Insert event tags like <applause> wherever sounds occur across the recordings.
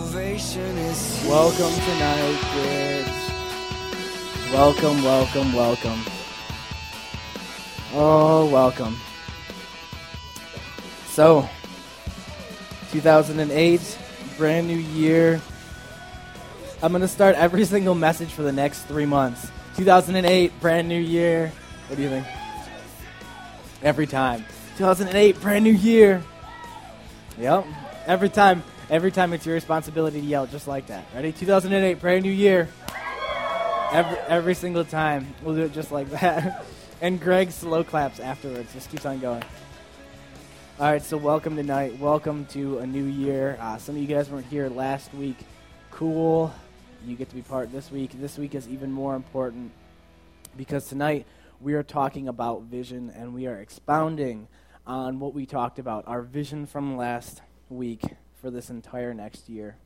Salvation is Welcome tonight, kids. Welcome, welcome, welcome. Oh, welcome. So, 2008, brand new year. I'm to start every single message for the next three months. 2008, brand new year. What do you think? Every time. 2008, brand new year. Yep. Every time. Every time it's your responsibility to yell just like that. Ready? 2008, brand new year. Every, every single time. We'll do it just like that. <laughs> and Greg slow claps afterwards. Just keeps on going. All right, so welcome tonight. Welcome to a new year. Uh, some of you guys weren't here last week. Cool. You get to be part this week. This week is even more important because tonight we are talking about vision and we are expounding on what we talked about, our vision from last week for this entire next year.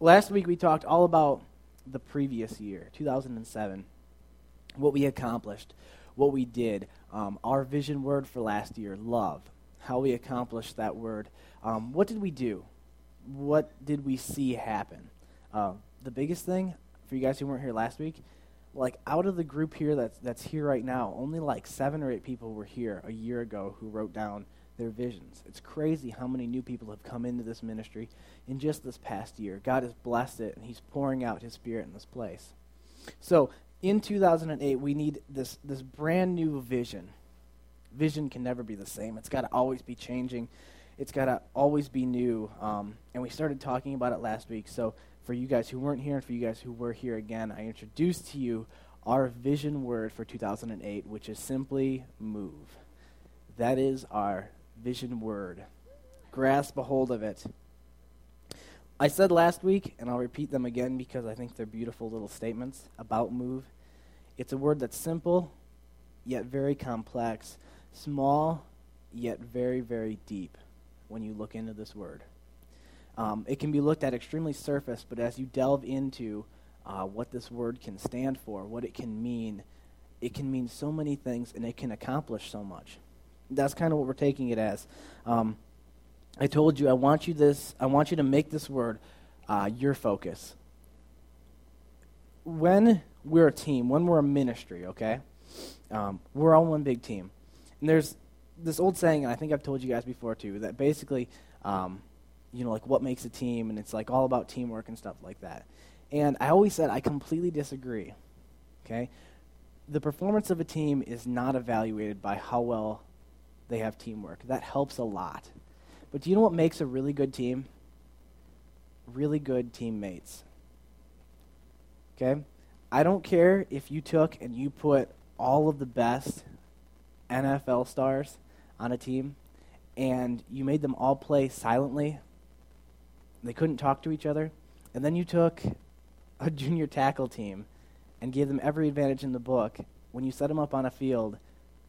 Last week we talked all about the previous year, 2007, what we accomplished, what we did, um, our vision word for last year, love, how we accomplished that word. Um, what did we do? What did we see happen? Uh, the biggest thing for you guys who weren't here last week, like out of the group here that's that's here right now, only like seven or eight people were here a year ago who wrote down their visions. It's crazy how many new people have come into this ministry in just this past year. God has blessed it, and He's pouring out His Spirit in this place. So, in 2008, we need this, this brand new vision. Vision can never be the same, it's got to always be changing, it's got to always be new. Um, and we started talking about it last week. So, for you guys who weren't here and for you guys who were here again, I introduced to you our vision word for 2008, which is simply move. That is our vision word. Grasp a hold of it. I said last week, and I'll repeat them again because I think they're beautiful little statements about move. It's a word that's simple, yet very complex, small, yet very, very deep when you look into this word. Um, it can be looked at extremely surface, but as you delve into uh, what this word can stand for, what it can mean, it can mean so many things and it can accomplish so much that's kind of what we're taking it as. Um, I told you I want you this. I want you to make this word uh, your focus. When we're a team, when we're a ministry, okay, um, we're all one big team. And there's this old saying, and I think I've told you guys before too, that basically, um, you know, like what makes a team, and it's like all about teamwork and stuff like that. And I always said I completely disagree. Okay, the performance of a team is not evaluated by how well they have teamwork. That helps a lot. But do you know what makes a really good team? Really good teammates. Okay? I don't care if you took and you put all of the best NFL stars on a team and you made them all play silently. They couldn't talk to each other. And then you took a <laughs> junior tackle team and gave them every advantage in the book. When you set them up on a field,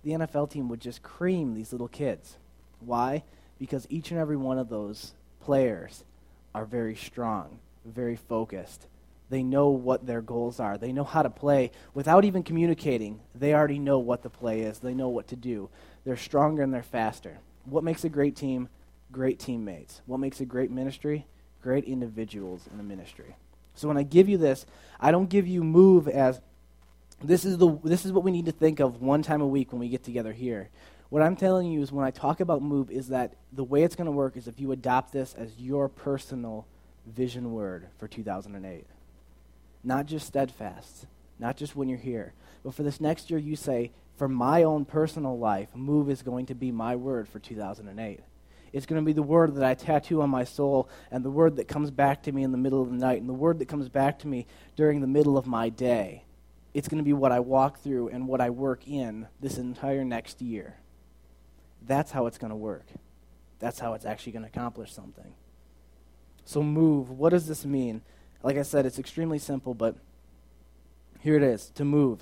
the NFL team would just cream these little kids. Why? Because each and every one of those players are very strong, very focused. They know what their goals are. They know how to play without even communicating. They already know what the play is. They know what to do. They're stronger and they're faster. What makes a great team? Great teammates. What makes a great ministry? Great individuals in a ministry. So when I give you this, I don't give you move as this is, the, this is what we need to think of one time a week when we get together here. What I'm telling you is when I talk about move is that the way it's going to work is if you adopt this as your personal vision word for 2008. Not just steadfast, not just when you're here, but for this next year you say, for my own personal life, move is going to be my word for 2008. It's going to be the word that I tattoo on my soul, and the word that comes back to me in the middle of the night, and the word that comes back to me during the middle of my day it's going to be what I walk through and what I work in this entire next year. That's how it's going to work. That's how it's actually going to accomplish something. So, move. What does this mean? Like I said, it's extremely simple, but here it is to move,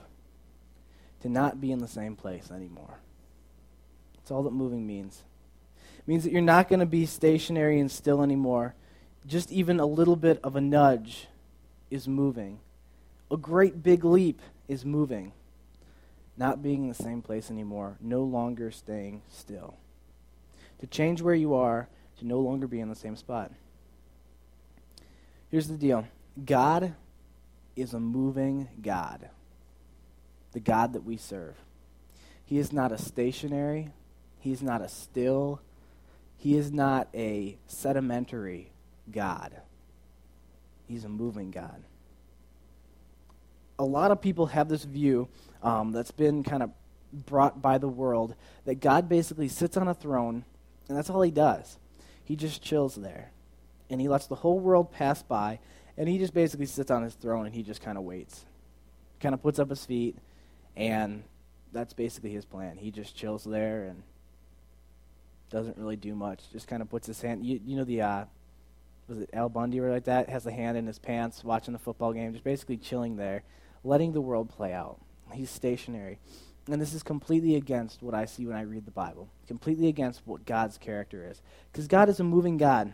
to not be in the same place anymore. That's all that moving means. It means that you're not going to be stationary and still anymore. Just even a little bit of a nudge is moving a great big leap is moving, not being in the same place anymore, no longer staying still. To change where you are, to no longer be in the same spot. Here's the deal God is a moving God, the God that we serve. He is not a stationary, He is not a still, He is not a sedimentary God. He's a moving God. A lot of people have this view um, that's been kind of brought by the world that God basically sits on a throne and that's all he does. He just chills there. And he lets the whole world pass by and he just basically sits on his throne and he just kind of waits. Kind of puts up his feet and that's basically his plan. He just chills there and doesn't really do much. Just kind of puts his hand. You, you know the uh, was it Al Bundy or like that? Has a hand in his pants, watching the football game, just basically chilling there, letting the world play out. He's stationary. And this is completely against what I see when I read the Bible, completely against what God's character is. Because God is a moving God.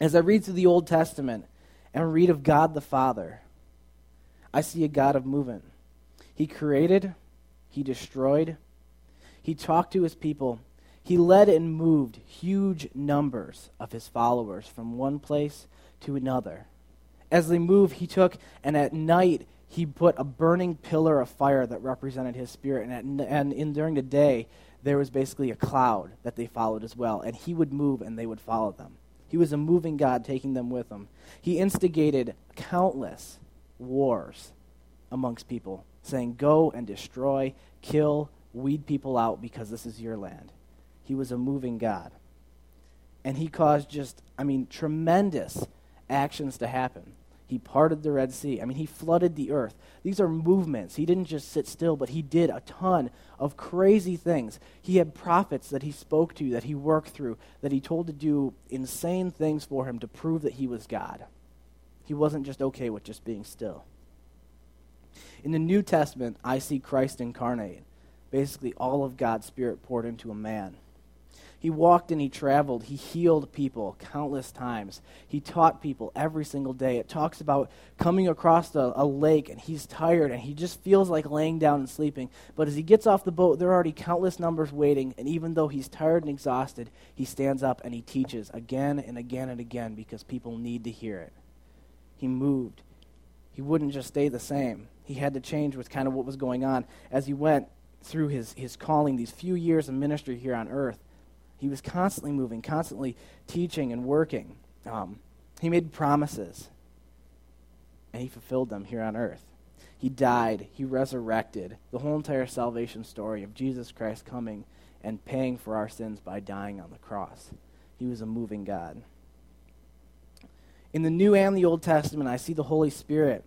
As I read through the Old Testament and read of God the Father, I see a God of movement. He created, He destroyed, He talked to His people, He led and moved huge numbers of His followers from one place to another. As they moved, He took, and at night, he put a burning pillar of fire that represented his spirit. And, and in, during the day, there was basically a cloud that they followed as well. And he would move and they would follow them. He was a moving God taking them with him. He instigated countless wars amongst people, saying, Go and destroy, kill, weed people out because this is your land. He was a moving God. And he caused just, I mean, tremendous actions to happen. He parted the Red Sea. I mean, he flooded the earth. These are movements. He didn't just sit still, but he did a ton of crazy things. He had prophets that he spoke to, that he worked through, that he told to do insane things for him to prove that he was God. He wasn't just okay with just being still. In the New Testament, I see Christ incarnate, basically all of God's Spirit poured into a man. He walked and he traveled. He healed people countless times. He taught people every single day. It talks about coming across a, a, lake and he's tired and he just feels like laying down and sleeping. But as he gets off the boat, there are already countless numbers waiting. And even though he's tired and exhausted, he stands up and he teaches again and again and again because people need to hear it. He moved. He wouldn't just stay the same. He had to change with kind of what was going on as he went through his, his calling, these few years of ministry here on earth he was constantly moving, constantly teaching and working. Um, he made promises, and he fulfilled them here on earth. He died, he resurrected. The whole entire salvation story of Jesus Christ coming and paying for our sins by dying on the cross. He was a moving God. In the New and the Old Testament, I see the Holy Spirit.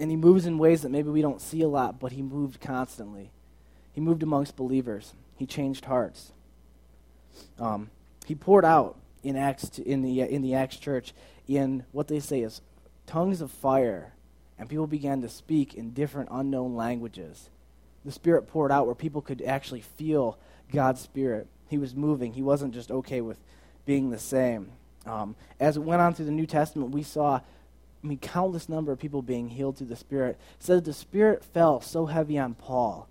And he moves in ways that maybe we don't see a lot, but he moved constantly. He moved amongst believers. He changed hearts. Um, he poured out in Acts in the in the Acts church in what they say is tongues of fire, and people began to speak in different unknown languages. The Spirit poured out where people could actually feel God's Spirit. He was moving. He wasn't just okay with being the same. Um, as it went on through the New Testament, we saw I mean, countless number of people being healed through the Spirit. It said the Spirit fell so heavy on Paul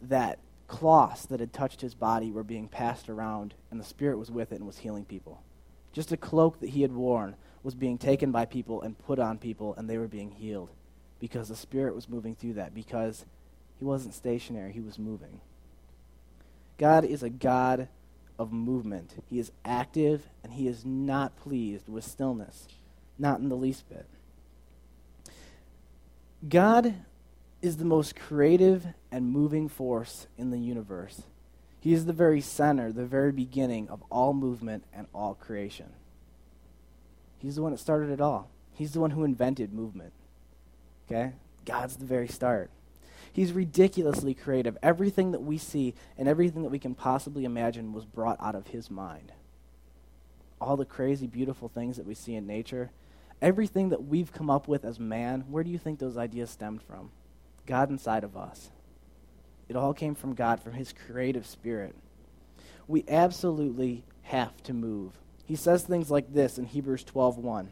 that cloths that had touched his body were being passed around, and the Spirit was with it and was healing people. Just a cloak that he had worn was being taken by people and put on people, and they were being healed because the Spirit was moving through that, because he wasn't stationary, he was moving. God is a God of movement. He is active, and he is not pleased with stillness, not in the least bit. God is the most creative and moving force in the universe. He is the very center, the very beginning of all movement and all creation. He's the one that started it all. He's the one who invented movement. Okay? God's the very start. He's ridiculously creative. Everything that we see and everything that we can possibly imagine was brought out of his mind. All the crazy, beautiful things that we see in nature, everything that we've come up with as man, where do you think those ideas stemmed from? God inside of us. It all came from God, from His creative spirit. We absolutely have to move. He says things like this in Hebrews 12:1.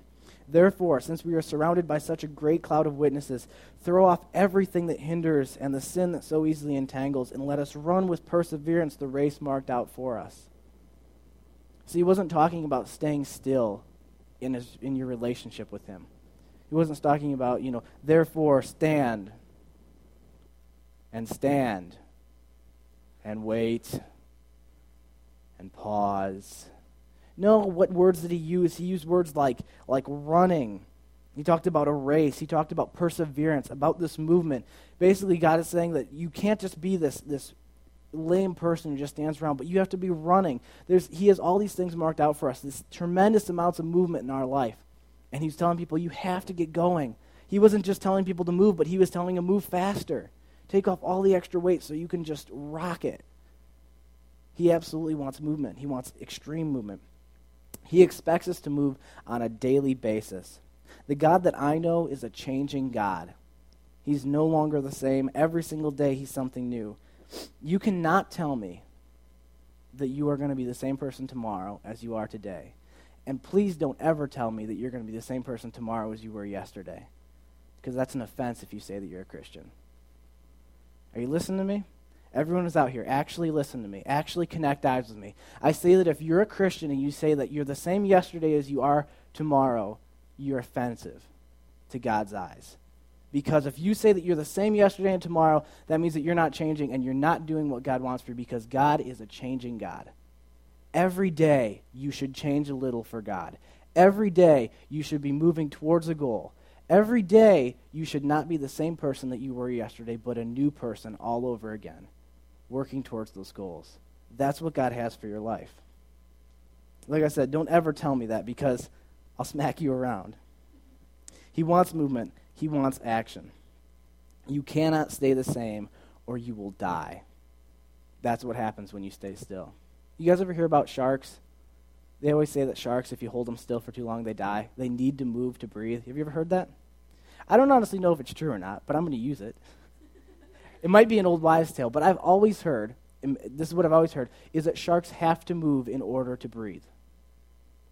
Therefore, since we are surrounded by such a great cloud of witnesses, throw off everything that hinders and the sin that so easily entangles, and let us run with perseverance the race marked out for us. See, he wasn't talking about staying still in, his, in your relationship with Him. He wasn't talking about, you know, therefore stand and stand and wait and pause. No, what words did he use? He used words like, like running. He talked about a race. He talked about perseverance, about this movement. Basically, God is saying that you can't just be this, this lame person who just stands around, but you have to be running. There's, he has all these things marked out for us, this tremendous amounts of movement in our life. And he's telling people, you have to get going. He wasn't just telling people to move, but he was telling them, move faster. Take off all the extra weight so you can just rock it. He absolutely wants movement. He wants extreme movement. He expects us to move on a daily basis. The God that I know is a changing God. He's no longer the same. Every single day, He's something new. You cannot tell me that you are going to be the same person tomorrow as you are today. And please don't ever tell me that you're going to be the same person tomorrow as you were yesterday. Because that's an offense if you say that you're a Christian. Are you listening to me? Everyone is out here, actually listen to me. Actually connect eyes with me. I say that if you're a Christian and you say that you're the same yesterday as you are tomorrow, you're offensive to God's eyes. Because if you say that you're the same yesterday and tomorrow, that means that you're not changing and you're not doing what God wants for you because God is a changing God. Every day, you should change a little for God. Every day, you should be moving towards a goal. Every day, you should not be the same person that you were yesterday, but a new person all over again working towards those goals. That's what God has for your life. Like I said, don't ever tell me that because I'll smack you around. He wants movement, He wants action. You cannot stay the same or you will die. That's what happens when you stay still. You guys ever hear about sharks? They always say that sharks, if you hold them still for too long, they die. They need to move to breathe. Have you ever heard that? I don't honestly know if it's true or not, but I'm going to use it. It might be an old wives' tale, but I've always heard, this is what I've always heard, is that sharks have to move in order to breathe.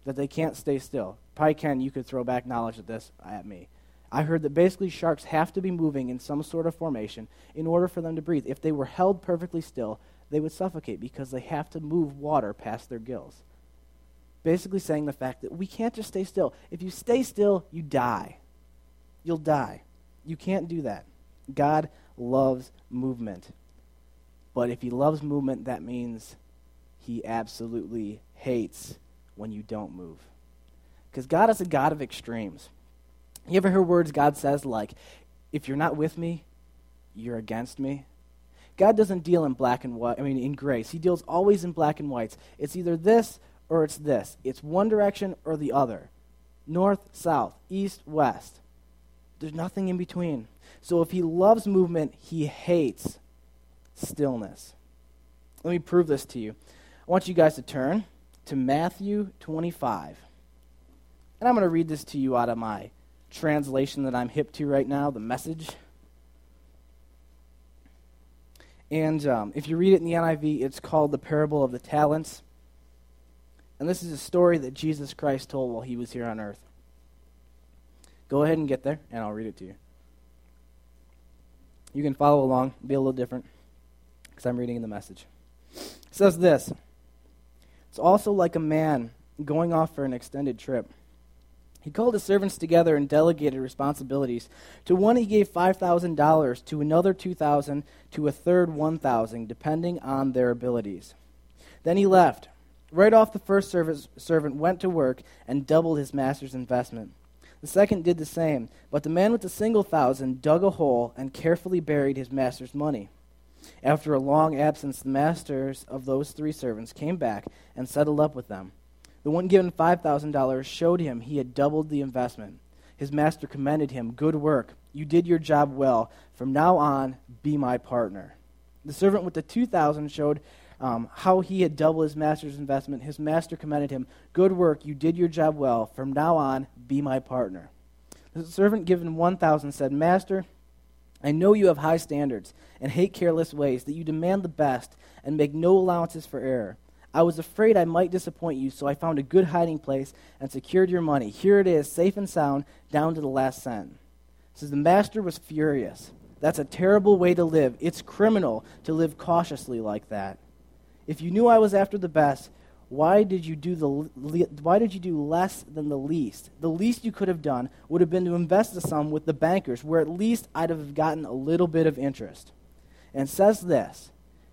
That they can't stay still. Probably Ken, you could throw back knowledge of this at me. I heard that basically sharks have to be moving in some sort of formation in order for them to breathe. If they were held perfectly still, they would suffocate because they have to move water past their gills. Basically, saying the fact that we can't just stay still. If you stay still, you die. You'll die. You can't do that. God loves movement. But if he loves movement, that means he absolutely hates when you don't move. Because God is a God of extremes. You ever hear words God says like, if you're not with me, you're against me? God doesn't deal in black and white, I mean, in grace. He deals always in black and whites. It's either this or it's this. It's one direction or the other north, south, east, west. There's nothing in between. So if he loves movement, he hates stillness. Let me prove this to you. I want you guys to turn to Matthew 25. And I'm going to read this to you out of my translation that I'm hip to right now, the message. And um, if you read it in the NIV, it's called the Parable of the Talents. And this is a story that Jesus Christ told while he was here on earth. Go ahead and get there, and I'll read it to you. You can follow along, be a little different, because I'm reading in the message. It says this It's also like a man going off for an extended trip. He called his servants together and delegated responsibilities. To one he gave $5,000, to another 2000 to a third 1000 depending on their abilities. Then he left. Right off, the first servant went to work and doubled his master's investment. The second did the same, but the man with the single thousand dug a hole and carefully buried his master's money. After a long absence, the masters of those three servants came back and settled up with them. The one given $5,000 showed him he had doubled the investment. His master commended him, Good work. You did your job well. From now on, be my partner. The servant with the 2,000 showed um, how he had doubled his master's investment. His master commended him, Good work, you did your job well. From now on, be my partner. The servant given 1,000 said, Master, I know you have high standards and hate careless ways, that you demand the best and make no allowances for error. I was afraid I might disappoint you, so I found a good hiding place and secured your money. Here it is, safe and sound, down to the last cent. Says the master was furious. That's a terrible way to live. It's criminal to live cautiously like that. If you knew I was after the best, why did you do the why did you do less than the least? The least you could have done would have been to invest the sum with the bankers, where at least I'd have gotten a little bit of interest. And says this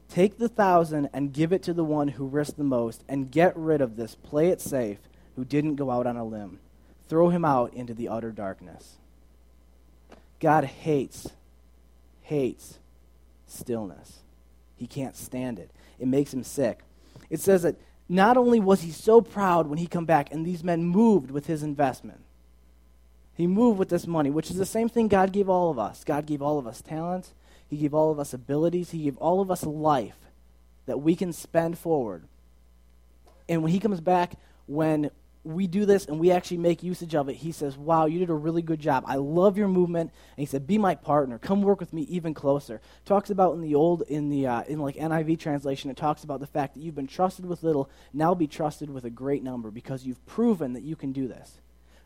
Take the thousand and give it to the one who risked the most, and get rid of this, play it safe, who didn't go out on a limb. Throw him out into the utter darkness. God hates, hates stillness. He can't stand it. It makes him sick. It says that not only was he so proud when he come back, and these men moved with his investment. He moved with this money, which is the same thing God gave all of us. God gave all of us talents. He gave all of us abilities. He gave all of us life that we can spend forward. And when he comes back, when we do this and we actually make usage of it, he says, Wow, you did a really good job. I love your movement. And he said, Be my partner. Come work with me even closer. Talks about in the old, in the, uh, in like NIV translation, it talks about the fact that you've been trusted with little, now be trusted with a great number because you've proven that you can do this.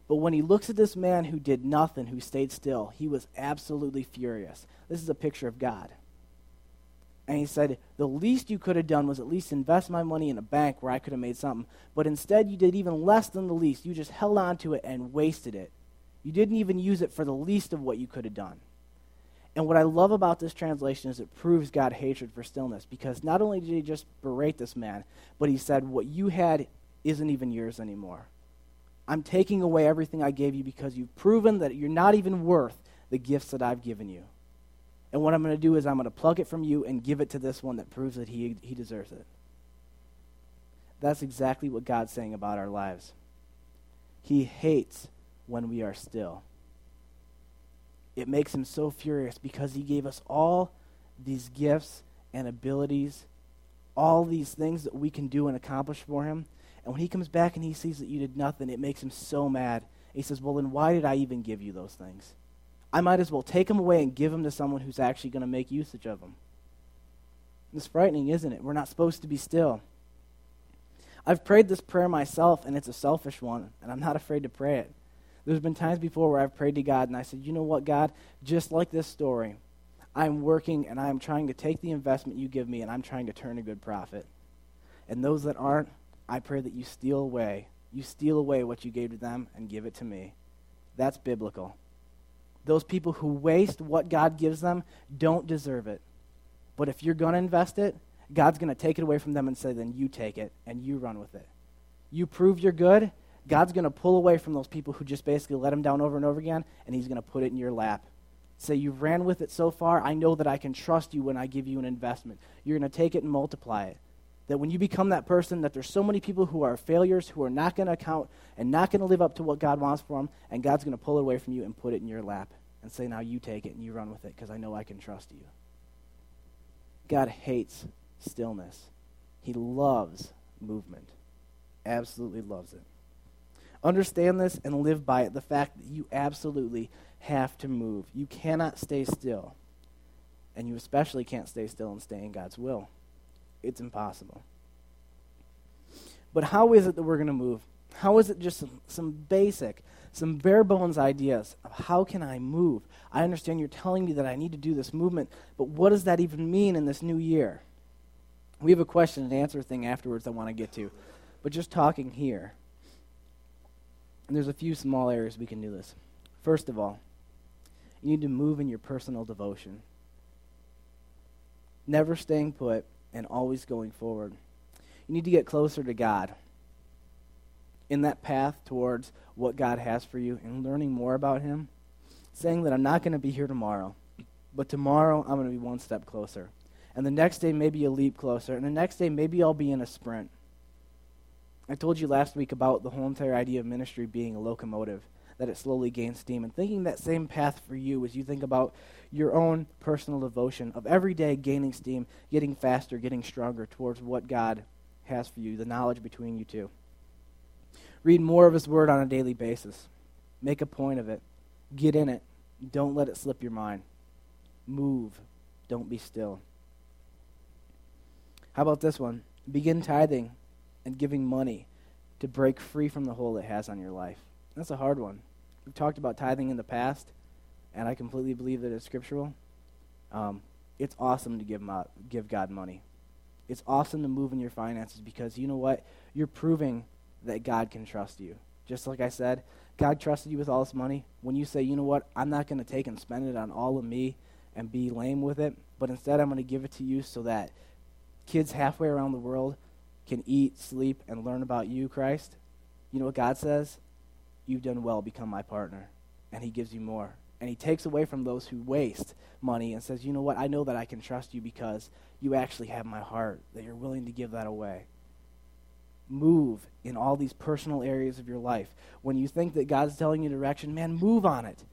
But when he looks at this man who did nothing, who stayed still, he was absolutely furious. This is a picture of God. And he said, The least you could have done was at least invest my money in a bank where I could have made something. But instead, you did even less than the least. You just held on to it and wasted it. You didn't even use it for the least of what you could have done. And what I love about this translation is it proves God's hatred for stillness because not only did he just berate this man, but he said, What you had isn't even yours anymore. I'm taking away everything I gave you because you've proven that you're not even worth the gifts that I've given you. And what I'm going to do is I'm going to plug it from you and give it to this one that proves that he, he deserves it. That's exactly what God's saying about our lives. He hates when we are still. It makes him so furious because he gave us all these gifts and abilities, all these things that we can do and accomplish for him. And when he comes back and he sees that you did nothing, it makes him so mad. He says, Well, then why did I even give you those things? I might as well take them away and give them to someone who's actually going to make usage of them. It's frightening, isn't it? We're not supposed to be still. I've prayed this prayer myself, and it's a selfish one, and I'm not afraid to pray it. There's been times before where I've prayed to God, and I said, You know what, God? Just like this story, I'm working and I'm trying to take the investment you give me, and I'm trying to turn a good profit. And those that aren't, I pray that you steal away. You steal away what you gave to them and give it to me. That's biblical. Those people who waste what God gives them don't deserve it. But if you're going to invest it, God's going to take it away from them and say, then you take it and you run with it. You prove you're good, God's going to pull away from those people who just basically let him down over and over again, and he's going to put it in your lap. Say, you've ran with it so far, I know that I can trust you when I give you an investment. You're going to take it and multiply it. That when you become that person, that there's so many people who are failures, who are not going to account and not going to live up to what God wants for them, and God's going to pull it away from you and put it in your lap and say, now you take it and you run with it because I know I can trust you. God hates stillness. He loves movement. Absolutely loves it. Understand this and live by it the fact that you absolutely have to move. You cannot stay still. And you especially can't stay still and stay in God's will. It's impossible. But how is it that we're going to move? How is it just some, some basic, some bare bones ideas of how can I move? I understand you're telling me that I need to do this movement, but what does that even mean in this new year? We have a question and answer thing afterwards I want to get to, but just talking here. And there's a few small areas we can do this. First of all, you need to move in your personal devotion. Never staying put and always going forward. You need to get closer to God in that path towards what God has for you and learning more about Him. Saying that I'm not going to be here tomorrow, but tomorrow I'm going to be one step closer. And the next day, maybe a leap closer. And the next day, maybe I'll be in a sprint. I told you last week about the whole entire idea of ministry being a locomotive, that it slowly gains steam. And thinking that same path for you as you think about your own personal devotion of every day gaining steam, getting faster, getting stronger towards what God has for you, the knowledge between you two. Read more of His Word on a daily basis. Make a point of it. Get in it. Don't let it slip your mind. Move. Don't be still. How about this one? Begin tithing and giving money to break free from the hold it has on your life. That's a hard one. We've talked about tithing in the past, and I completely believe that it's scriptural. Um, it's awesome to give, give God money. It's awesome to move in your finances because you know what? You're proving that God can trust you. Just like I said, God trusted you with all this money. When you say, you know what, I'm not going to take and spend it on all of me and be lame with it, but instead I'm going to give it to you so that kids halfway around the world can eat, sleep, and learn about you, Christ. You know what God says? You've done well, become my partner. And He gives you more. And He takes away from those who waste money and says, you know what, I know that I can trust you because you actually have my heart, that you're willing to give that away move in all these personal areas of your life. When you think that God's telling you direction, man, move on it.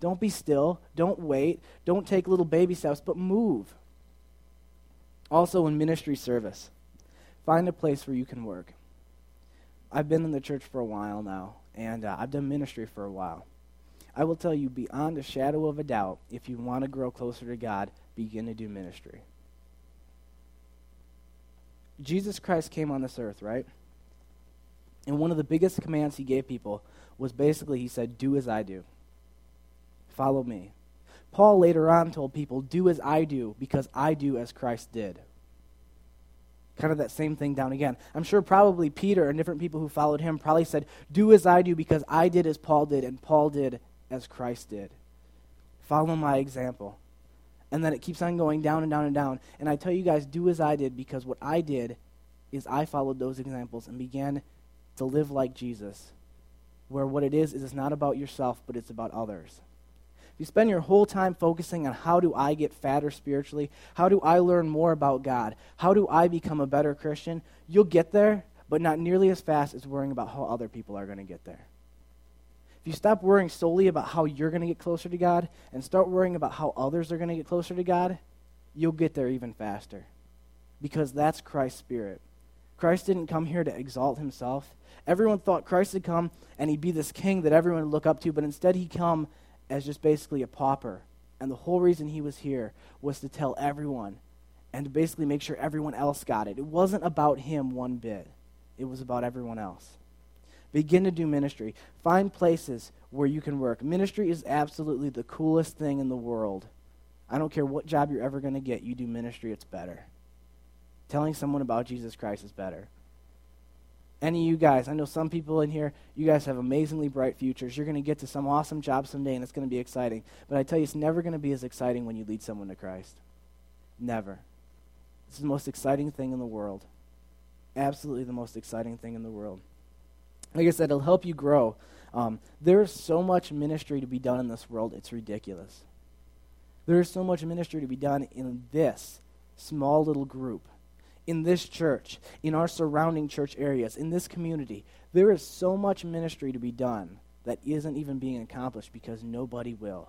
Don't be still. Don't wait. Don't take little baby steps, but move. Also, in ministry service, find a place where you can work. I've been in the church for a while now, and uh, I've done ministry for a while. I will tell you, beyond a shadow of a doubt, if you want to grow closer to God, begin to do ministry. Jesus Christ came on this earth, right? And one of the biggest commands he gave people was basically he said, Do as I do. Follow me. Paul later on told people, Do as I do, because I do as Christ did. Kind of that same thing down again. I'm sure probably Peter and different people who followed him probably said, Do as I do, because I did as Paul did, and Paul did as Christ did. Follow my example. And then it keeps on going down and down and down. And I tell you guys, do as I did, because what I did is I followed those examples and began to live like Jesus, where what it is is it's not about yourself, but it's about others. If you spend your whole time focusing on how do I get fatter spiritually, how do I learn more about God, how do I become a better Christian, you'll get there, but not nearly as fast as worrying about how other people are going to get there. If you stop worrying solely about how you're going to get closer to God and start worrying about how others are going to get closer to God, you'll get there even faster. Because that's Christ's Spirit. Christ didn't come here to exalt himself. Everyone thought Christ had come and he'd be this king that everyone would look up to, but instead he come as just basically a pauper. And the whole reason he was here was to tell everyone and to basically make sure everyone else got it. It wasn't about him one bit. It was about everyone else. Begin to do ministry. Find places where you can work. Ministry is absolutely the coolest thing in the world. I don't care what job you're ever going to get, you do ministry, it's better. Telling someone about Jesus Christ is better. Any of you guys, I know some people in here, you guys have amazingly bright futures. You're going to get to some awesome job someday, and it's going to be exciting. But I tell you, it's never going to be as exciting when you lead someone to Christ. Never. It's the most exciting thing in the world. Absolutely the most exciting thing in the world. Like I said, it'll help you grow. Um, there's so much ministry to be done in this world, it's ridiculous. There is so much ministry to be done in this small little group in this church, in our surrounding church areas, in this community. There is so much ministry to be done that isn't even being accomplished because nobody will.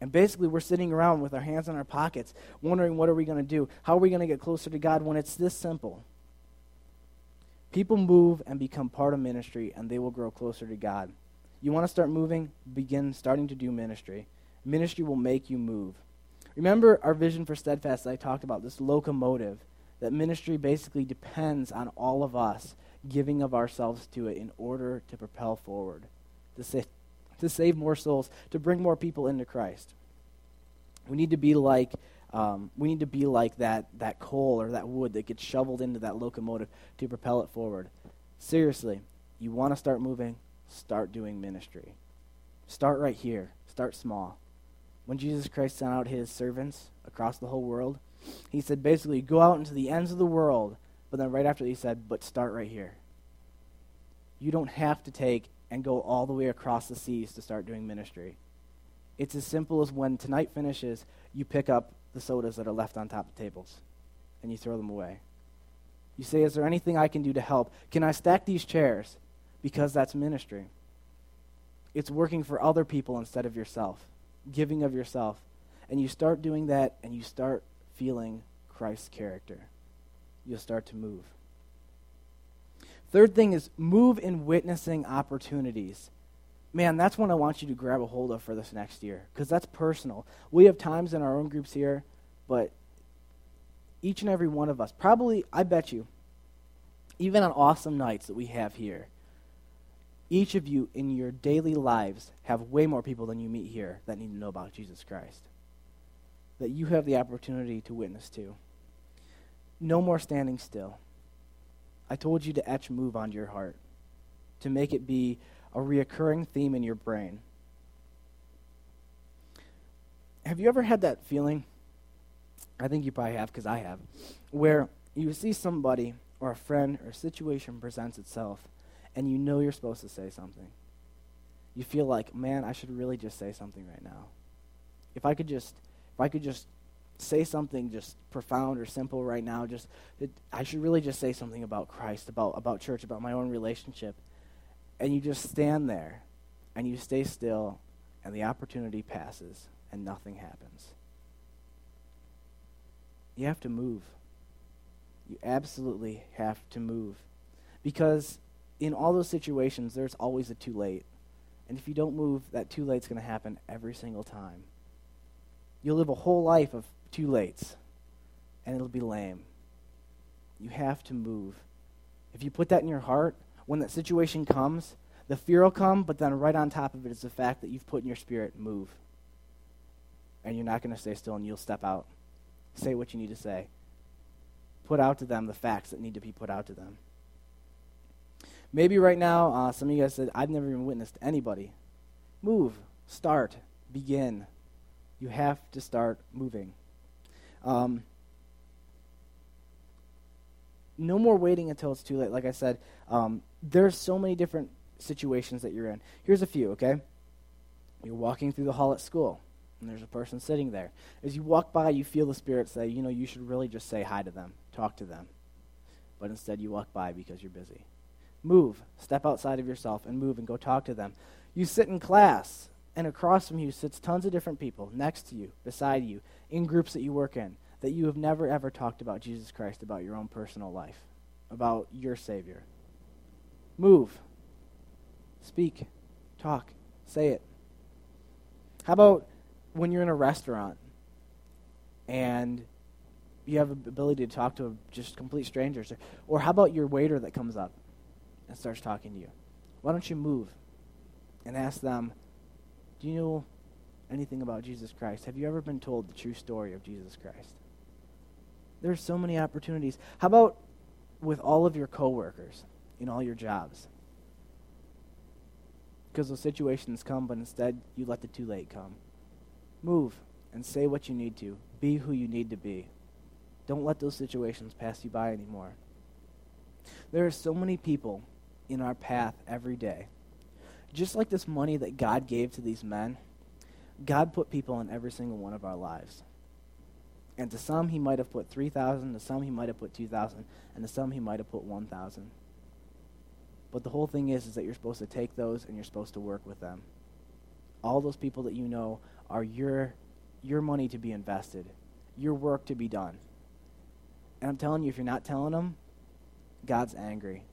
And basically, we're sitting around with our hands in our pockets, wondering what are we going to do? How are we going to get closer to God when it's this simple? People move and become part of ministry, and they will grow closer to God. You want to start moving? Begin starting to do ministry. Ministry will make you move. Remember our vision for Steadfast I talked about, this locomotive, that ministry basically depends on all of us giving of ourselves to it in order to propel forward, to, sa- to save more souls, to bring more people into Christ. We need to be like um, we need to be like that, that coal or that wood that gets shoveled into that locomotive to propel it forward. Seriously, you want to start moving, start doing ministry. Start right here. Start small when Jesus Christ sent out his servants across the whole world, he said basically, go out into the ends of the world. But then right after he said, but start right here. You don't have to take and go all the way across the seas to start doing ministry. It's as simple as when tonight finishes, you pick up the sodas that are left on top of tables and you throw them away. You say, Is there anything I can do to help? Can I stack these chairs? Because that's ministry. It's working for other people instead of yourself giving of yourself. And you start doing that and you start feeling Christ's character. You'll start to move. Third thing is move in witnessing opportunities. Man, that's one I want you to grab a hold of for this next year because that's personal. We have times in our own groups here, but each and every one of us, probably, I bet you, even on awesome nights that we have here, each of you in your daily lives have way more people than you meet here that need to know about Jesus Christ. that you have the opportunity to witness to. No more standing still. I told you to etch move onto your heart, to make it be a reoccurring theme in your brain. Have you ever had that feeling? I think you probably have because I have, where you see somebody or a friend or a situation presents itself and you know you're supposed to say something. You feel like, man, I should really just say something right now. If I could just, if I could just say something just profound or simple right now, just it, I should really just say something about Christ, about about church, about my own relationship. And you just stand there and you stay still and the opportunity passes and nothing happens. You have to move. You absolutely have to move. Because in all those situations, there's always a too late. And if you don't move, that too late's going to happen every single time. You'll live a whole life of too lates, and it'll be lame. You have to move. If you put that in your heart, when that situation comes, the fear will come, but then right on top of it is the fact that you've put in your spirit, move. And you're not going to stay still, and you'll step out. Say what you need to say. Put out to them the facts that need to be put out to them. Maybe right now, uh, some of you guys said, I've never even witnessed anybody. Move. Start. Begin. You have to start moving. Um, no more waiting until it's too late. Like I said, um, there's so many different situations that you're in. Here's a few, okay? You're walking through the hall at school, and there's a person sitting there. As you walk by, you feel the Spirit say, you know, you should really just say hi to them, talk to them. But instead, you walk by because you're busy. Move. Step outside of yourself and move and go talk to them. You sit in class, and across from you sits tons of different people next to you, beside you, in groups that you work in, that you have never ever talked about Jesus Christ, about your own personal life, about your Savior. Move. Speak. Talk. Say it. How about when you're in a restaurant and you have the ability to talk to just complete strangers? Or, how about your waiter that comes up and starts talking to you? Why don't you move and ask them, Do you know anything about Jesus Christ? Have you ever been told the true story of Jesus Christ? There's so many opportunities. How about with all of your coworkers in all your jobs? Because those situations come, but instead you let the too late come. Move and say what you need to. Be who you need to be. Don't let those situations pass you by anymore. There are so many people in our path every day. Just like this money that God gave to these men, God put people in every single one of our lives. And to some, he might have put 3,000, to some, he might have put 2,000, and to some, he might have put 1,000. But the whole thing is, is that you're supposed to take those and you're supposed to work with them. All those people that you know are your, your money to be invested, your work to be done. And I'm telling you, if you're not telling them, God's angry.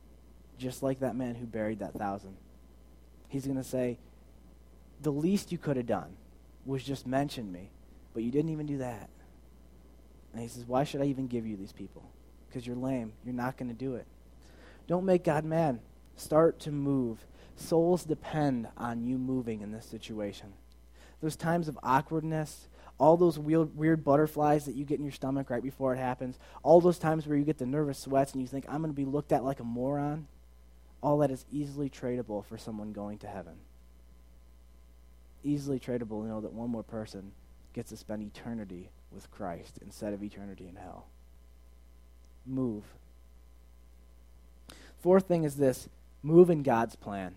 Just like that man who buried that thousand. He's going to say, the least you could have done was just mention me, but you didn't even do that. And he says, Why should I even give you these people? Because you're lame. You're not going to do it. Don't make God mad. Start to move. Souls depend on you moving in this situation. Those times of awkwardness, all those weird, weird butterflies that you get in your stomach right before it happens, all those times where you get the nervous sweats and you think, I'm going to be looked at like a moron, all that is easily tradable for someone going to heaven. Easily tradable to know that one more person gets to spend eternity with Christ instead of eternity in hell. Move. Fourth thing is this move in God's plan.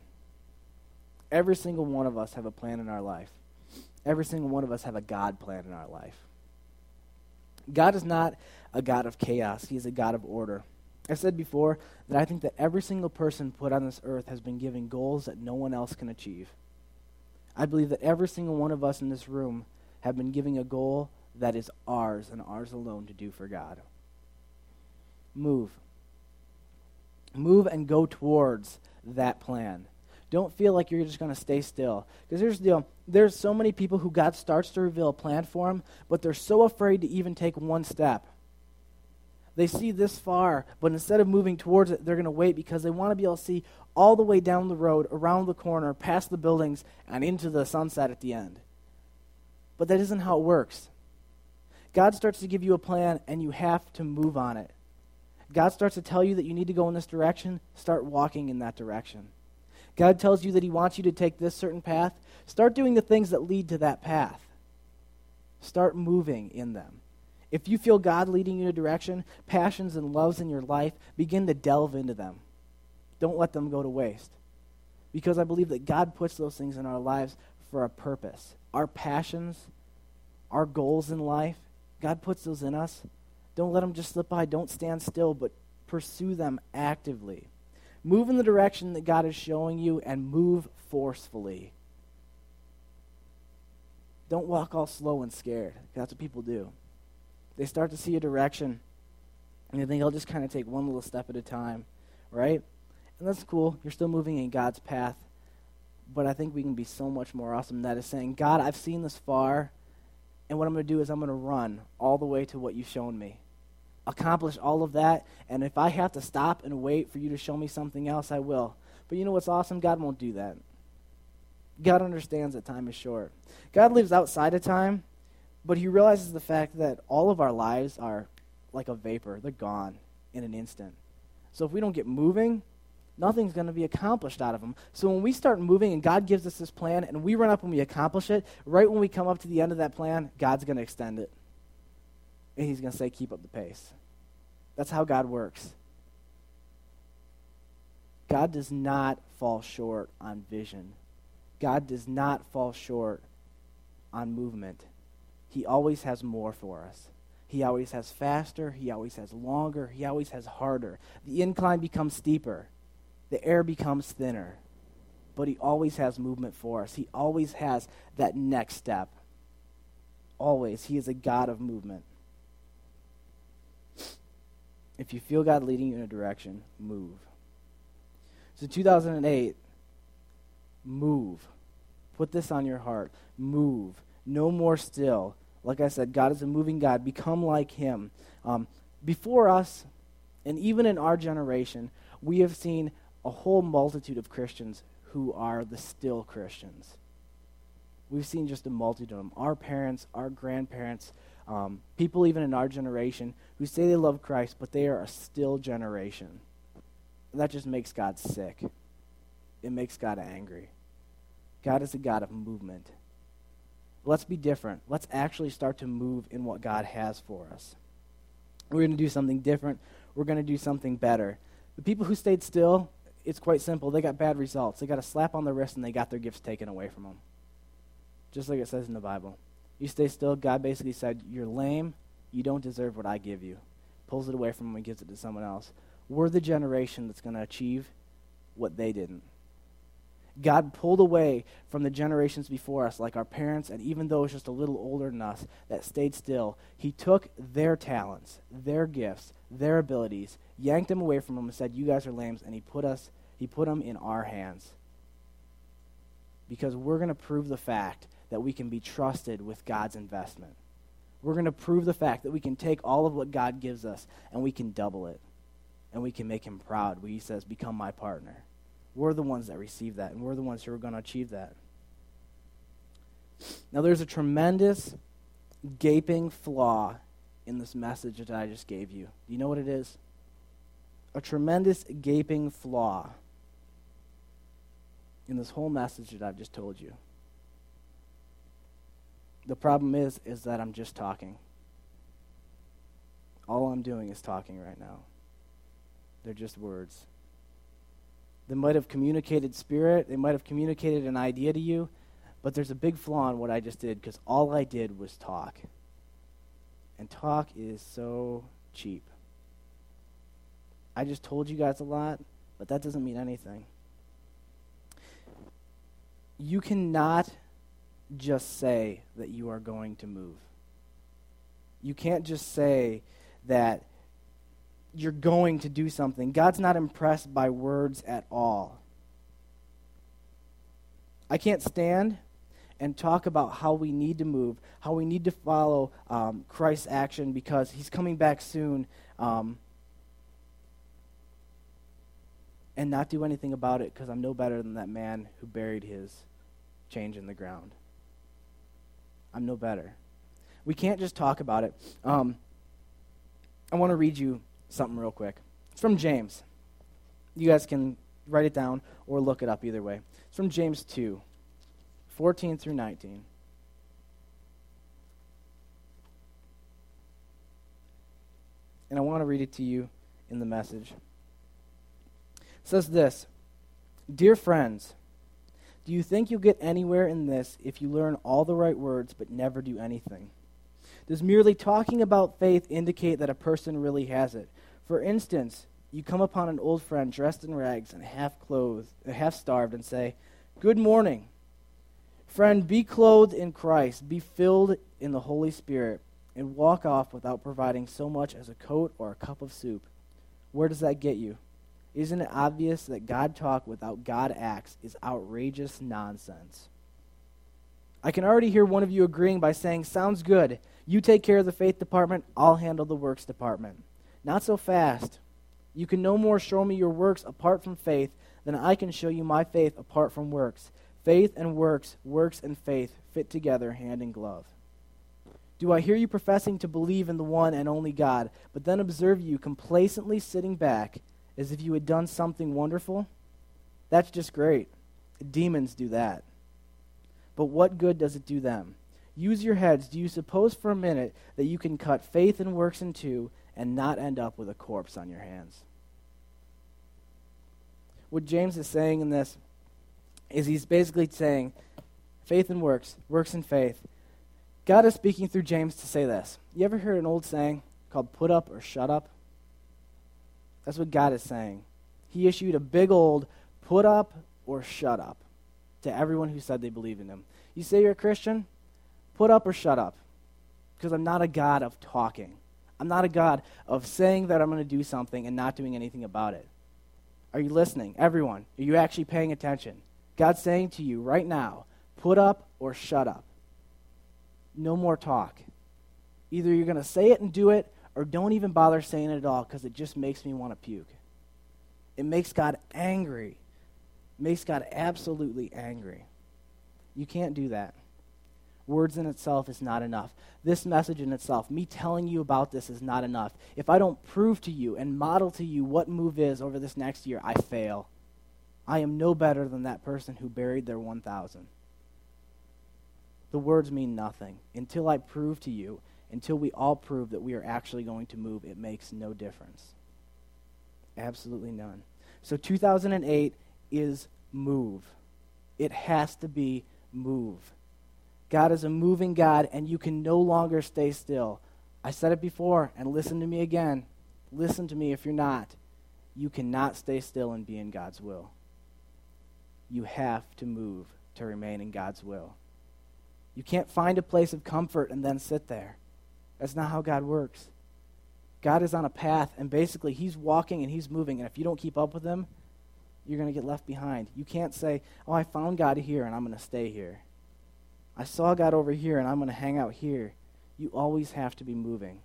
Every single one of us have a plan in our life. Every single one of us have a God plan in our life. God is not a God of chaos, He is a God of order. I said before that I think that every single person put on this earth has been given goals that no one else can achieve. I believe that every single one of us in this room have been given a goal that is ours and ours alone to do for God. Move. Move and go towards that plan. Don't feel like you're just going to stay still. Because here's the deal there's so many people who God starts to reveal a plan for them, but they're so afraid to even take one step. They see this far, but instead of moving towards it, they're going to wait because they want to be able to see all the way down the road, around the corner, past the buildings, and into the sunset at the end. But that isn't how it works. God starts to give you a plan, and you have to move on it. God starts to tell you that you need to go in this direction, start walking in that direction. God tells you that He wants you to take this certain path, start doing the things that lead to that path. Start moving in them. If you feel God leading you in a direction, passions and loves in your life, begin to delve into them. Don't let them go to waste. Because I believe that God puts those things in our lives for a purpose. Our passions, our goals in life, God puts those in us. Don't let them just slip by. Don't stand still, but pursue them actively. Move in the direction that God is showing you and move forcefully. Don't walk all slow and scared. That's what people do. They start to see a direction, and they think, I'll just kind of take one little step at a time, right? And that's cool. You're still moving in God's path. But I think we can be so much more awesome. That is saying, God, I've seen this far, and what I'm going to do is I'm going to run all the way to what you've shown me. Accomplish all of that, and if I have to stop and wait for you to show me something else, I will. But you know what's awesome? God won't do that. God understands that time is short. God lives outside of time, but he realizes the fact that all of our lives are like a vapor, they're gone in an instant. So if we don't get moving, nothing's going to be accomplished out of them. So when we start moving and God gives us this plan and we run up and we accomplish it, right when we come up to the end of that plan, God's going to extend it. And he's going to say, keep up the pace. That's how God works. God does not fall short on vision. God does not fall short on movement. He always has more for us. He always has faster. He always has longer. He always has harder. The incline becomes steeper. The air becomes thinner. But he always has movement for us. He always has that next step. Always. He is a God of movement. If you feel God leading you in a direction, move. So 2008, move. Put this on your heart. Move. No more still. Like I said, God is a moving God. Become like Him. Um, before us, and even in our generation, we have seen a whole multitude of Christians who are the still Christians. We've seen just a multitude of them. Our parents, our grandparents, um, people even in our generation who say they love Christ, but they are a still generation. That just makes God sick. It makes God angry. God is a God of movement. Let's be different. Let's actually start to move in what God has for us. We're going to do something different. We're going to do something better. The people who stayed still, it's quite simple. They got bad results. They got a slap on the wrist and they got their gifts taken away from them. Just like it says in the Bible. You stay still, God basically said, You're lame. You don't deserve what I give you. Pulls it away from them and gives it to someone else. We're the generation that's going to achieve what they didn't. God pulled away from the generations before us, like our parents, and even those just a little older than us that stayed still. He took their talents, their gifts, their abilities, yanked them away from them, and said, "You guys are lambs," and He put us, He put them in our hands, because we're going to prove the fact that we can be trusted with God's investment. We're going to prove the fact that we can take all of what God gives us and we can double it, and we can make Him proud. When He says, "Become my partner." We're the ones that receive that, and we're the ones who are going to achieve that. Now, there's a tremendous gaping flaw in this message that I just gave you. Do you know what it is? A tremendous gaping flaw in this whole message that I've just told you. The problem is is that I'm just talking. All I'm doing is talking right now. They're just words. They might have communicated spirit, they might have communicated an idea to you, but there's a big flaw in what I just did because all I did was talk. And talk is so cheap. I just told you guys a lot, but that doesn't mean anything. You cannot just say that you are going to move. You can't just say that you're going to do something. God's not impressed by words at all. I can't stand and talk about how we need to move, how we need to follow um, Christ's action because he's coming back soon, um, and not do anything about it because I'm no better than that man who buried his change in the ground. I'm no better. We can't just talk about it. Um, I want to read you something real quick. It's from James. You guys can write it down or look it up either way. It's from James 2, 14 through 19. And I want to read it to you in the message. It says this Dear friends, do you think you'll get anywhere in this if you learn all the right words but never do anything? Does merely talking about faith indicate that a person really has it? For instance, you come upon an old friend dressed in rags and half clothed, half starved, and say, Good morning. Friend, be clothed in Christ, be filled in the Holy Spirit and walk off without providing so much as a coat or a cup of soup. Where does that get you? Isn't it obvious that God talk without God acts is outrageous nonsense? I can already hear one of you agreeing by saying, Sounds good. You take care of the faith department, I'll handle the works department. Not so fast. You can no more show me your works apart from faith than I can show you my faith apart from works. Faith and works, works and faith fit together hand in glove. Do I hear you professing to believe in the one and only God, but then observe you complacently sitting back as if you had done something wonderful? That's just great. Demons do that. But what good does it do them? Use your heads. Do you suppose for a minute that you can cut faith and works in two and not end up with a corpse on your hands? What James is saying in this is he's basically saying faith and works, works and faith, God is speaking through James to say this. You ever heard an old saying called put up or shut up? That's what God is saying. He issued a big old put up or shut up to everyone who said they believed in him. You say you're a Christian? Put up or shut up. Because I'm not a God of talking. I'm not a God of saying that I'm going to do something and not doing anything about it. Are you listening? Everyone, are you actually paying attention? God's saying to you right now, put up or shut up no more talk. Either you're going to say it and do it, or don't even bother saying it at all because it just makes me want to puke. It makes God angry. Makes God absolutely angry. You can't do that. Words in itself is not enough. This message in itself, me telling you about this, is not enough. If I don't prove to you and model to you what move is over this next year, I fail. I am no better than that person who buried their 1,000 the words mean nothing. Until I prove to you, until we all prove that we are actually going to move, it makes no difference. Absolutely none. So 2008 is move. It has to be move. God is a moving God, and you can no longer stay still. I said it before, and listen to me again. Listen to me if you're not. You cannot stay still and be in God's will. You have to move to remain in God's will. You can't find a place of comfort and then sit there. That's not how God works. God is on a path, and basically, He's walking and He's moving, and if you don't keep up with Him, you're going to get left behind. You can't say, Oh, I found God here, and I'm going to stay here. I saw God over here, and I'm going to hang out here. You always have to be moving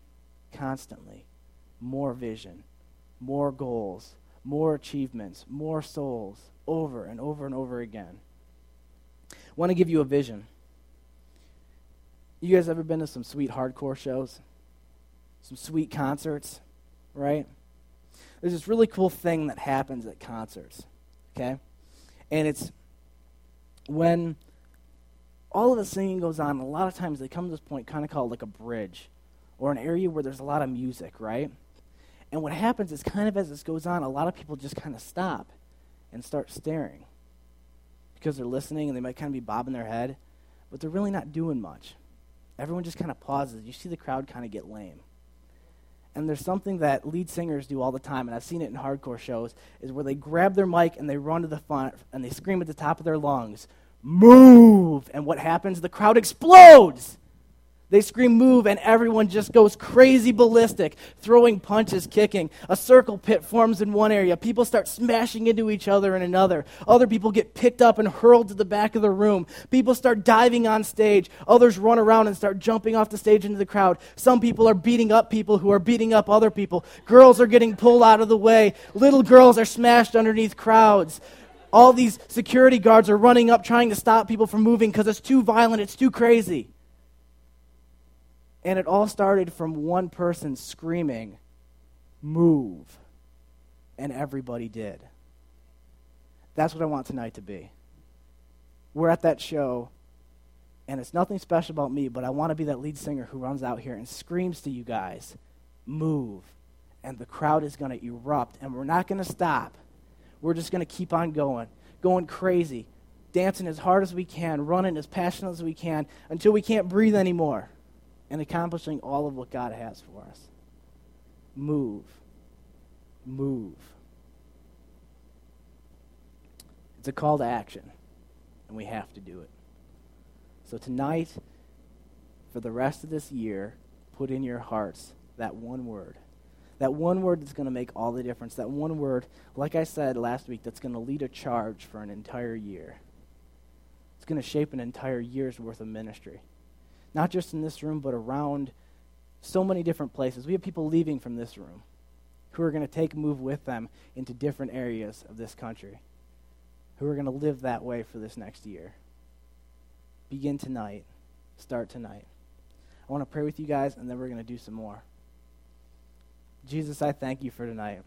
constantly. More vision, more goals, more achievements, more souls, over and over and over again. I want to give you a vision. You guys ever been to some sweet hardcore shows? Some sweet concerts, right? There's this really cool thing that happens at concerts, okay? And it's when all of the singing goes on, a lot of times they come to this point kind of called like a bridge or an area where there's a lot of music, right? And what happens is kind of as this goes on, a lot of people just kind of stop and start staring because they're listening and they might kind of be bobbing their head, but they're really not doing much everyone just kind of pauses. You see the crowd kind of get lame. And there's something that lead singers do all the time, and I've seen it in hardcore shows, is where they grab their mic and they run to the front and they scream at the top of their lungs, Move! And what happens? The crowd explodes! They scream move, and everyone just goes crazy ballistic, throwing punches, kicking. A circle pit forms in one area. People start smashing into each other in another. Other people get picked up and hurled to the back of the room. People start diving on stage. Others run around and start jumping off the stage into the crowd. Some people are beating up people who are beating up other people. Girls are getting pulled out of the way. Little girls are smashed underneath crowds all these security guards are running up trying to stop people from moving because it's too violent, it's too crazy. And it all started from one person screaming, Move. And everybody did. That's what I want tonight to be. We're at that show, and it's nothing special about me, but I want to be that lead singer who runs out here and screams to you guys, Move. And the crowd is going to erupt, and we're not going to stop. We're just going to keep on going, going crazy, dancing as hard as we can, running as passionate as we can until we can't breathe anymore, and accomplishing all of what God has for us. Move. Move. It's a call to action, and we have to do it. So tonight, for the rest of this year, put in your hearts that one word that one word that's going to make all the difference. That one word, like I said last week, that's going to lead a charge for an entire year. It's going to shape an entire year's worth of ministry. Not just in this room, but around so many different places. We have people leaving from this room who are going to take move with them into different areas of this country, who are going to live that way for this next year. Begin tonight. Start tonight. I want to pray with you guys, and then we're going to do some more. Jesus, I thank you for tonight.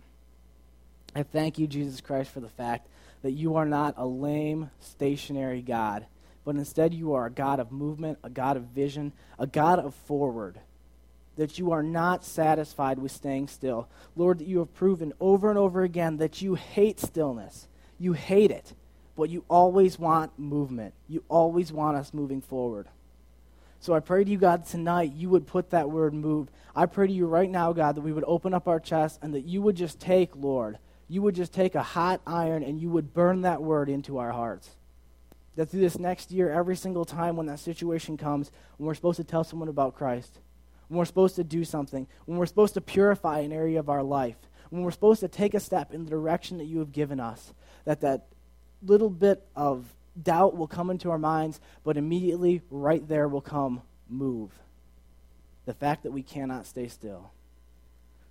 I thank you, Jesus Christ, for the fact that you are not a lame, stationary God, but instead you are a God of movement, a God of vision, a God of forward. That you are not satisfied with staying still. Lord, that you have proven over and over again that you hate stillness. You hate it, but you always want movement. You always want us moving forward. So I pray to you, God, tonight you would put that word move. I pray to you right now, God, that we would open up our chest and that you would just take, Lord, you would just take a hot iron and you would burn that word into our hearts. That through this next year, every single time when that situation comes, when we're supposed to tell someone about Christ, when we're supposed to do something, when we're supposed to purify an area of our life, when we're supposed to take a step in the direction that you have given us, that that little bit of doubt will come into our minds, but immediately right there will come move. The fact that we cannot stay still.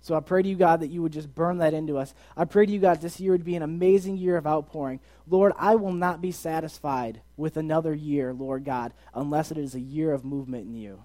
So I pray to you, God, that you would just burn that into us. I pray to you, God, this year would be an amazing year of outpouring. Lord, I will not be satisfied with another year, Lord God, unless it is a year of movement in you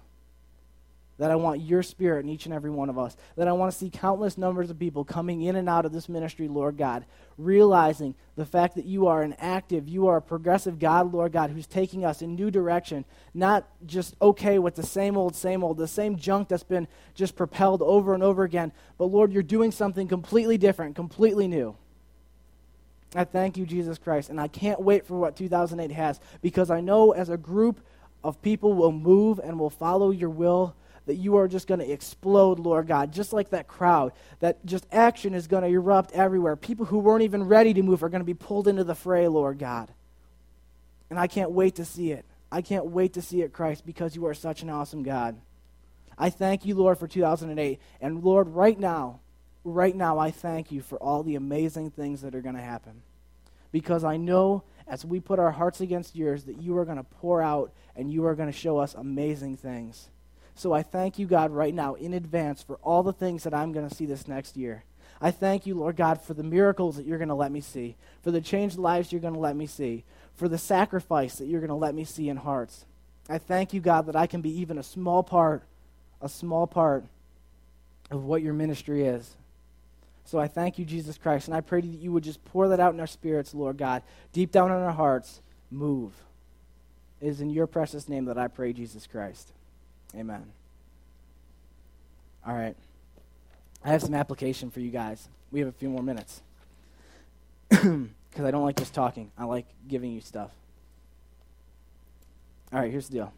that I want your spirit in each and every one of us, that I want to see countless numbers of people coming in and out of this ministry, Lord God, realizing the fact that you are an active, you are a progressive God, Lord God, who's taking us in new direction, not just okay with the same old, same old, the same junk that's been just propelled over and over again, but Lord, you're doing something completely different, completely new. I thank you, Jesus Christ, and I can't wait for what 2008 has because I know as a group of people will move and will follow your will that you are just going to explode, Lord God, just like that crowd, that just action is going to erupt everywhere. People who weren't even ready to move are going to be pulled into the fray, Lord God. And I can't wait to see it. I can't wait to see it, Christ, because you are such an awesome God. I thank you, Lord, for 2008. And Lord, right now, right now, I thank you for all the amazing things that are going to happen. Because I know as we put our hearts against yours that you are going to pour out and you are going to show us amazing things. So I thank you, God, right now in advance for all the things that I'm going to see this next year. I thank you, Lord God, for the miracles that you're going to let me see, for the changed lives you're going to let me see, for the sacrifice that you're going to let me see in hearts. I thank you, God, that I can be even a small part, a small part of what your ministry is. So I thank you, Jesus Christ, and I pray that you would just pour that out in our spirits, Lord God, deep down in our hearts. Move. It is in your precious name that I pray, Jesus Christ. Amen. All right. I have some application for you guys. We have a few more minutes. <clears throat> Because I don't like just talking, I like giving you stuff. All right, here's the deal.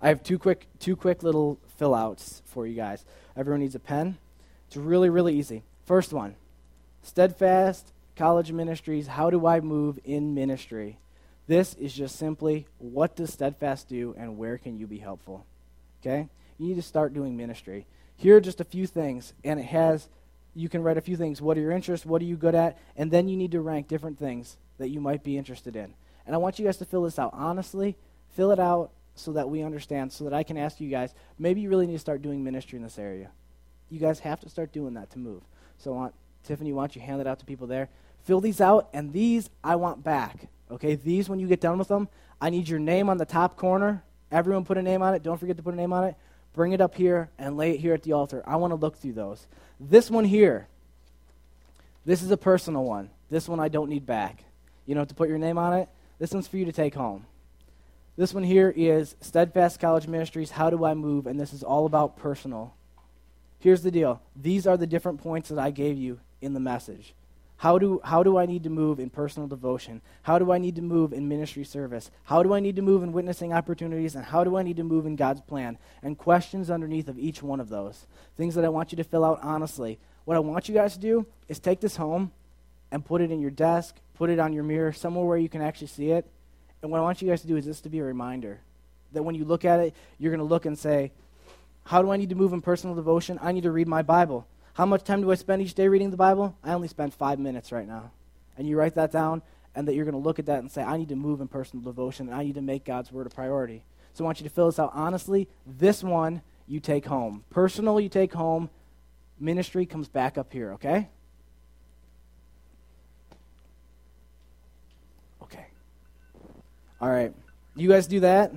I have two quick, two quick little fill outs for you guys. Everyone needs a pen. It's really, really easy. First one Steadfast College Ministries How Do I Move in Ministry? This is just simply what does Steadfast do and where can you be helpful? Okay? You need to start doing ministry. Here are just a few things, and it has, you can write a few things. What are your interests? What are you good at? And then you need to rank different things that you might be interested in. And I want you guys to fill this out. Honestly, fill it out so that we understand, so that I can ask you guys, maybe you really need to start doing ministry in this area. You guys have to start doing that to move. So, I want, Tiffany, why don't you hand it out to people there? Fill these out, and these I want back. Okay, these, when you get done with them, I need your name on the top corner Everyone put a name on it. Don't forget to put a name on it. Bring it up here and lay it here at the altar. I want to look through those. This one here, this is a personal one. This one I don't need back. You know, to put your name on it. This one's for you to take home. This one here is Steadfast College Ministries How Do I Move? And this is all about personal. Here's the deal these are the different points that I gave you in the message. How do, how do I need to move in personal devotion? How do I need to move in ministry service? How do I need to move in witnessing opportunities? And how do I need to move in God's plan? And questions underneath of each one of those. Things that I want you to fill out honestly. What I want you guys to do is take this home and put it in your desk, put it on your mirror, somewhere where you can actually see it. And what I want you guys to do is this to be a reminder that when you look at it, you're going to look and say, How do I need to move in personal devotion? I need to read my Bible. How much time do I spend each day reading the Bible? I only spend five minutes right now. And you write that down, and that you're going to look at that and say, I need to move in personal devotion, and I need to make God's Word a priority. So I want you to fill this out honestly. This one you take home. Personal, you take home. Ministry comes back up here, okay? Okay. All right. You guys do that.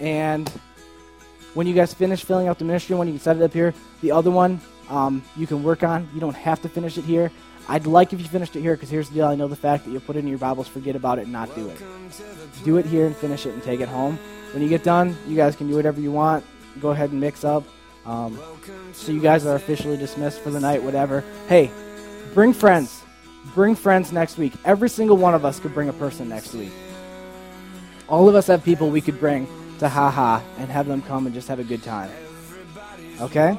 And when you guys finish filling out the ministry one, you can set it up here. The other one, um, you can work on. You don't have to finish it here. I'd like if you finished it here because here's the deal. I know the fact that you'll put it in your Bibles, forget about it, and not do it. Do it here and finish it and take it home. When you get done, you guys can do whatever you want. Go ahead and mix up. Um, so you guys are officially dismissed for the night, whatever. Hey, bring friends. Bring friends next week. Every single one of us could bring a person next week. All of us have people we could bring to haha and have them come and just have a good time. Okay?